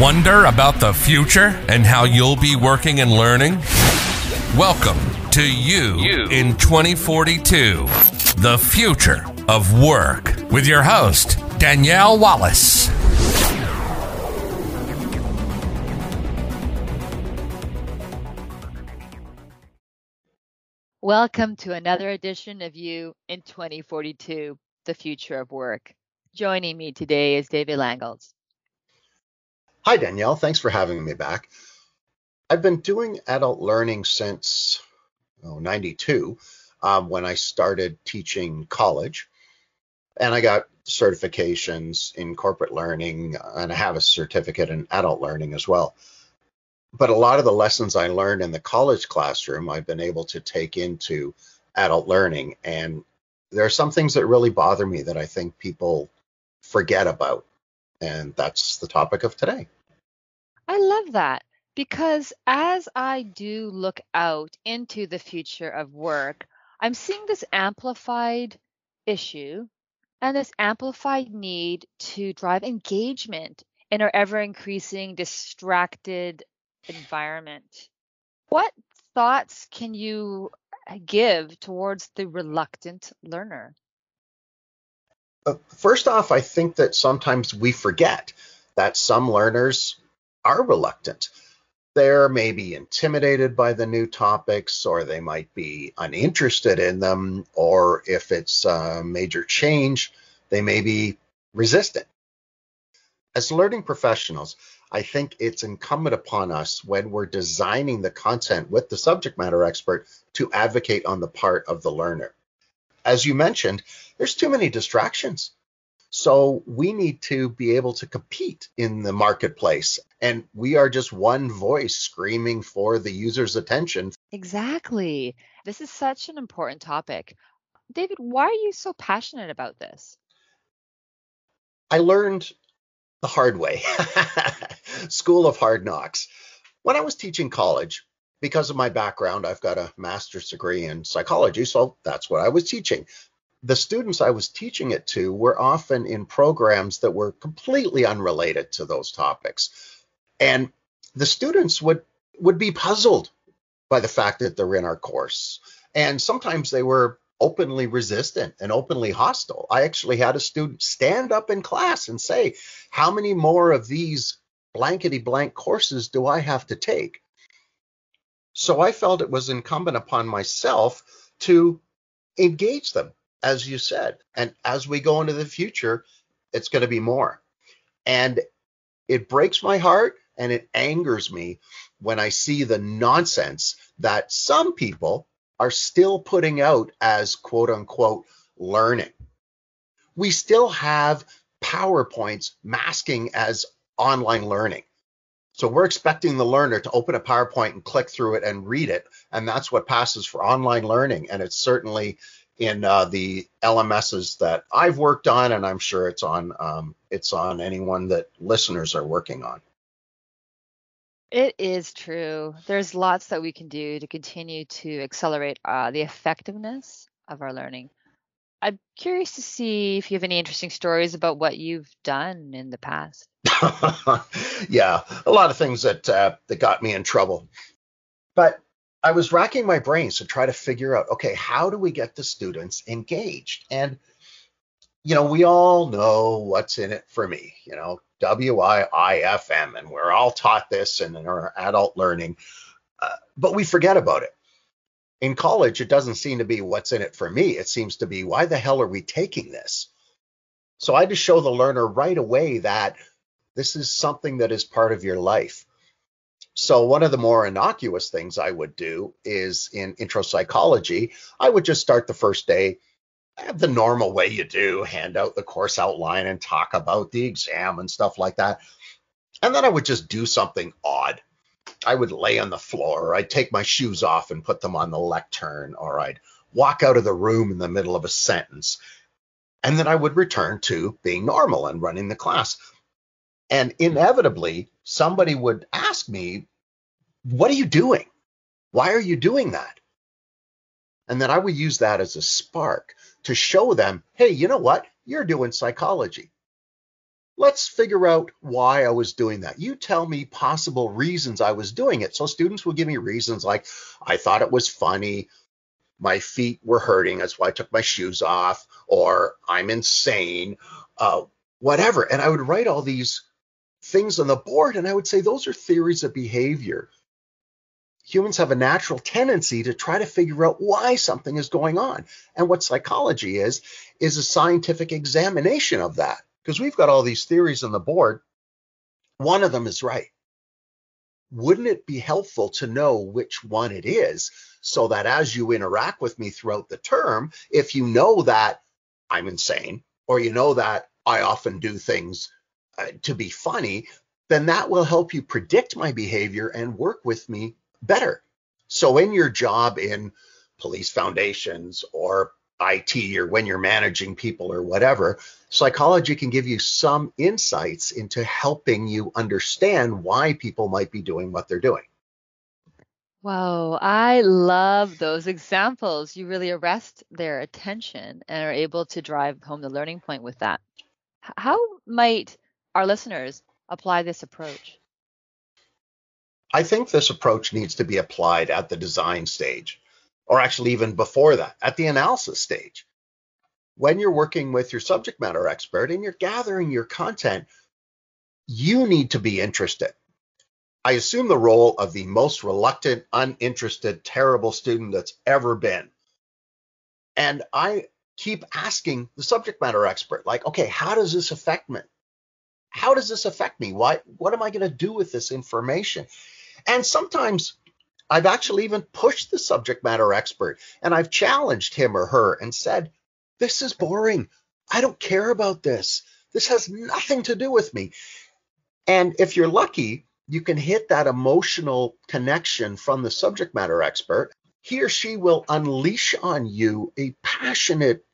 Wonder about the future and how you'll be working and learning? Welcome to You, you. in 2042, the future of work, with your host, Danielle Wallace. Welcome to another edition of You in 2042, the future of work. Joining me today is David Langels. Hi, Danielle. Thanks for having me back. I've been doing adult learning since oh, 92 um, when I started teaching college. And I got certifications in corporate learning, and I have a certificate in adult learning as well. But a lot of the lessons I learned in the college classroom, I've been able to take into adult learning. And there are some things that really bother me that I think people forget about. And that's the topic of today. I love that because as I do look out into the future of work, I'm seeing this amplified issue and this amplified need to drive engagement in our ever increasing distracted environment. What thoughts can you uh, give towards the reluctant learner? Uh, first off, I think that sometimes we forget that some learners are reluctant. They're maybe intimidated by the new topics, or they might be uninterested in them, or if it's a major change, they may be resistant. As learning professionals, I think it's incumbent upon us when we're designing the content with the subject matter expert to advocate on the part of the learner. As you mentioned, there's too many distractions. So we need to be able to compete in the marketplace. And we are just one voice screaming for the user's attention. Exactly. This is such an important topic. David, why are you so passionate about this? I learned the hard way School of Hard Knocks. When I was teaching college, because of my background, I've got a master's degree in psychology, so that's what I was teaching the students I was teaching it to were often in programs that were completely unrelated to those topics. And the students would would be puzzled by the fact that they're in our course. And sometimes they were openly resistant and openly hostile. I actually had a student stand up in class and say, How many more of these blankety blank courses do I have to take? So I felt it was incumbent upon myself to engage them as you said. And as we go into the future, it's going to be more. And it breaks my heart and it angers me when I see the nonsense that some people are still putting out as quote unquote learning. We still have PowerPoints masking as online learning. So we're expecting the learner to open a PowerPoint and click through it and read it. And that's what passes for online learning. And it's certainly in uh, the LMSs that I've worked on, and I'm sure it's on um, it's on anyone that listeners are working on. It is true. There's lots that we can do to continue to accelerate uh, the effectiveness of our learning. I'm curious to see if you have any interesting stories about what you've done in the past. yeah, a lot of things that uh, that got me in trouble. But I was racking my brains to try to figure out, okay, how do we get the students engaged? And you know, we all know what's in it for me, you know, W I I F M, and we're all taught this in our adult learning, uh, but we forget about it. In college, it doesn't seem to be what's in it for me. It seems to be why the hell are we taking this? So I to show the learner right away that this is something that is part of your life. So one of the more innocuous things I would do is in intro psychology, I would just start the first day the normal way you do, hand out the course outline and talk about the exam and stuff like that. And then I would just do something odd. I would lay on the floor, or I'd take my shoes off and put them on the lectern, or I'd walk out of the room in the middle of a sentence. And then I would return to being normal and running the class. And inevitably, somebody would ask me, What are you doing? Why are you doing that? And then I would use that as a spark to show them, Hey, you know what? You're doing psychology. Let's figure out why I was doing that. You tell me possible reasons I was doing it. So students will give me reasons like I thought it was funny, my feet were hurting, that's why I took my shoes off, or I'm insane, uh, whatever. And I would write all these things on the board and I would say those are theories of behavior. Humans have a natural tendency to try to figure out why something is going on. And what psychology is, is a scientific examination of that because we've got all these theories on the board. One of them is right. Wouldn't it be helpful to know which one it is so that as you interact with me throughout the term, if you know that I'm insane or you know that I often do things uh, to be funny, then that will help you predict my behavior and work with me better. So in your job in police foundations or IT or when you're managing people or whatever, psychology can give you some insights into helping you understand why people might be doing what they're doing. Wow, I love those examples. You really arrest their attention and are able to drive home the learning point with that. How might our listeners apply this approach? I think this approach needs to be applied at the design stage or actually even before that, at the analysis stage. When you're working with your subject matter expert and you're gathering your content, you need to be interested. I assume the role of the most reluctant, uninterested, terrible student that's ever been. And I keep asking the subject matter expert, like, okay, how does this affect me? How does this affect me? Why, what am I going to do with this information? And sometimes I've actually even pushed the subject matter expert and I've challenged him or her and said, This is boring. I don't care about this. This has nothing to do with me. And if you're lucky, you can hit that emotional connection from the subject matter expert. He or she will unleash on you a passionate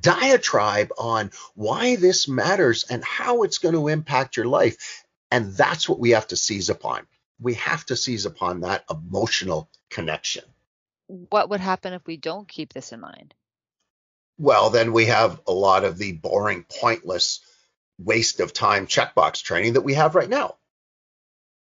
diatribe on why this matters and how it's going to impact your life. And that's what we have to seize upon we have to seize upon that emotional connection. What would happen if we don't keep this in mind? Well, then we have a lot of the boring, pointless waste of time checkbox training that we have right now.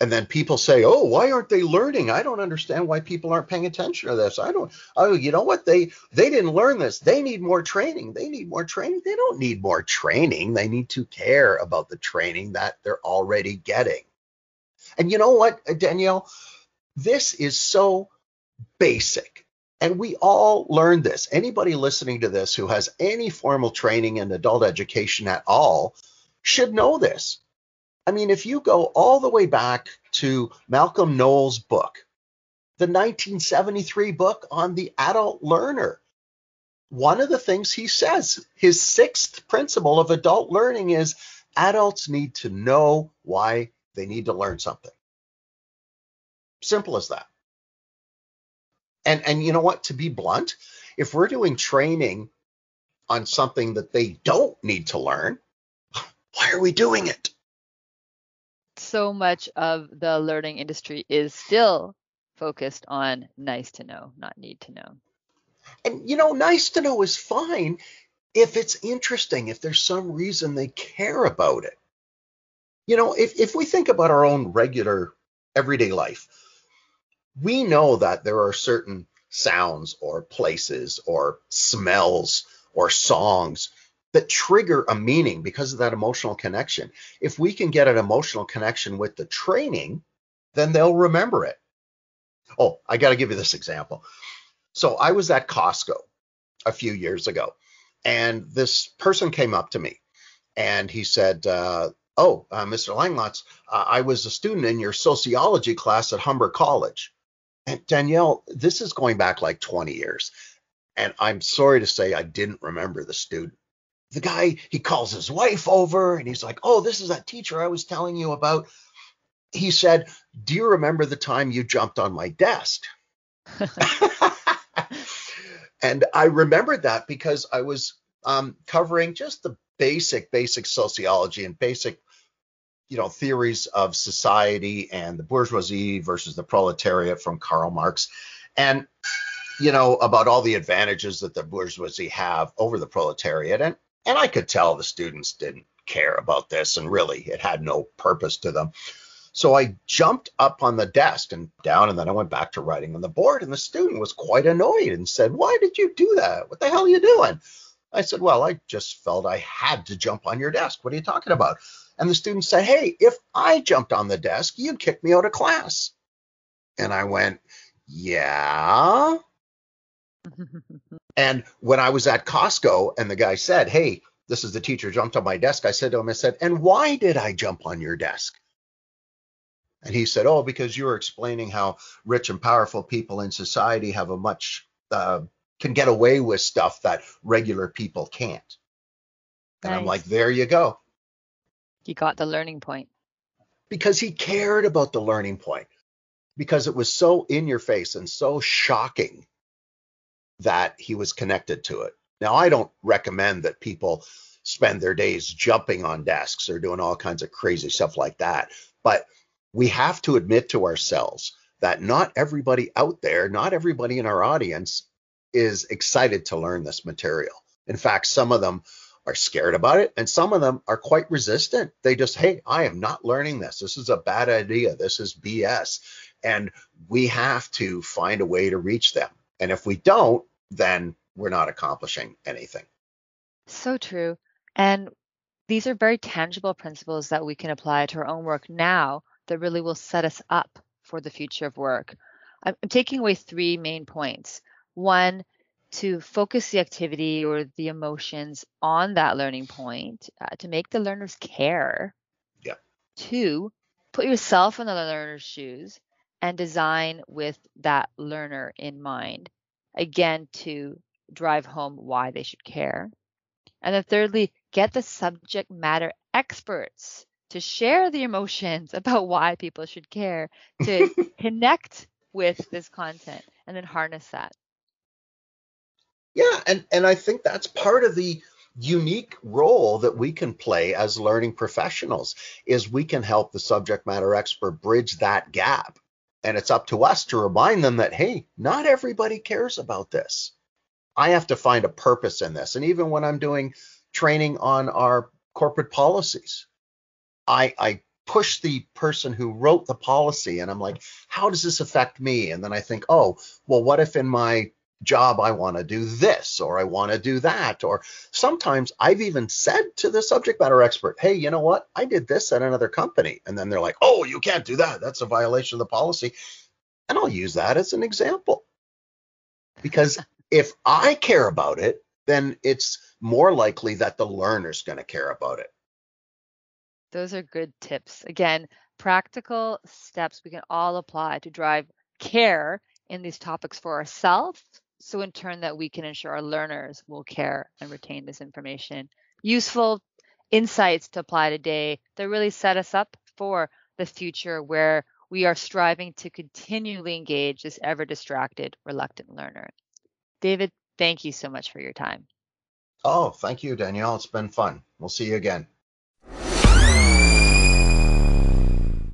And then people say, "Oh, why aren't they learning? I don't understand why people aren't paying attention to this. I don't. Oh, you know what? They they didn't learn this. They need more training. They need more training. They don't need more training. They need to care about the training that they're already getting. And you know what, uh, Danielle? This is so basic. And we all learned this. Anybody listening to this who has any formal training in adult education at all should know this. I mean, if you go all the way back to Malcolm Knowles' book, the 1973 book on the adult learner, one of the things he says, his sixth principle of adult learning is adults need to know why they need to learn something. Simple as that. And and you know what? To be blunt, if we're doing training on something that they don't need to learn, why are we doing it? So much of the learning industry is still focused on nice to know, not need to know. And you know, nice to know is fine if it's interesting, if there's some reason they care about it you know, if, if we think about our own regular everyday life, we know that there are certain sounds or places or smells or songs that trigger a meaning because of that emotional connection. If we can get an emotional connection with the training, then they'll remember it. Oh, I got to give you this example. So I was at Costco a few years ago, and this person came up to me and he said, uh, Oh, uh, Mr. Langlots, uh, I was a student in your sociology class at Humber College. And Danielle, this is going back like 20 years. And I'm sorry to say I didn't remember the student. The guy, he calls his wife over and he's like, Oh, this is that teacher I was telling you about. He said, Do you remember the time you jumped on my desk? and I remembered that because I was um, covering just the basic, basic sociology and basic you know theories of society and the bourgeoisie versus the proletariat from Karl Marx, and you know about all the advantages that the bourgeoisie have over the proletariat, and and I could tell the students didn't care about this. And really, it had no purpose to them. So I jumped up on the desk and down, and then I went back to writing on the board. And the student was quite annoyed and said, Why did you do that? What the hell are you doing? I said, Well, I just felt I had to jump on your desk. What are you talking about? And the student said, Hey, if I jumped on the desk, you'd kick me out of class. And I went, Yeah. and when I was at Costco and the guy said, Hey, this is the teacher jumped on my desk, I said to him, I said, And why did I jump on your desk? And he said, Oh, because you were explaining how rich and powerful people in society have a much, uh, can get away with stuff that regular people can't. And nice. I'm like, There you go. You got the learning point. Because he cared about the learning point, because it was so in your face and so shocking that he was connected to it. Now, I don't recommend that people spend their days jumping on desks or doing all kinds of crazy stuff like that. But we have to admit to ourselves that not everybody out there, not everybody in our audience is excited to learn this material. In fact, some of them are scared about it and some of them are quite resistant. They just, hey, I am not learning this. This is a bad idea. This is BS. And we have to find a way to reach them. And if we don't, then we're not accomplishing anything. So true. And these are very tangible principles that we can apply to our own work now that really will set us up for the future of work. I'm taking away three main points. One, to focus the activity or the emotions on that learning point uh, to make the learners care. Yeah. Two, put yourself in the learner's shoes and design with that learner in mind. Again, to drive home why they should care. And then thirdly, get the subject matter experts to share the emotions about why people should care, to connect with this content and then harness that. Yeah, and and I think that's part of the unique role that we can play as learning professionals is we can help the subject matter expert bridge that gap. And it's up to us to remind them that hey, not everybody cares about this. I have to find a purpose in this. And even when I'm doing training on our corporate policies, I, I push the person who wrote the policy and I'm like, how does this affect me? And then I think, oh, well, what if in my job I want to do this or I want to do that? Or sometimes I've even said to the subject matter expert, hey, you know what? I did this at another company. And then they're like, oh, you can't do that. That's a violation of the policy. And I'll use that as an example. Because if I care about it, then it's more likely that the learner's going to care about it. Those are good tips. Again, practical steps we can all apply to drive care in these topics for ourselves. So, in turn, that we can ensure our learners will care and retain this information. Useful insights to apply today that really set us up for the future where we are striving to continually engage this ever distracted, reluctant learner. David, thank you so much for your time. Oh, thank you, Danielle. It's been fun. We'll see you again.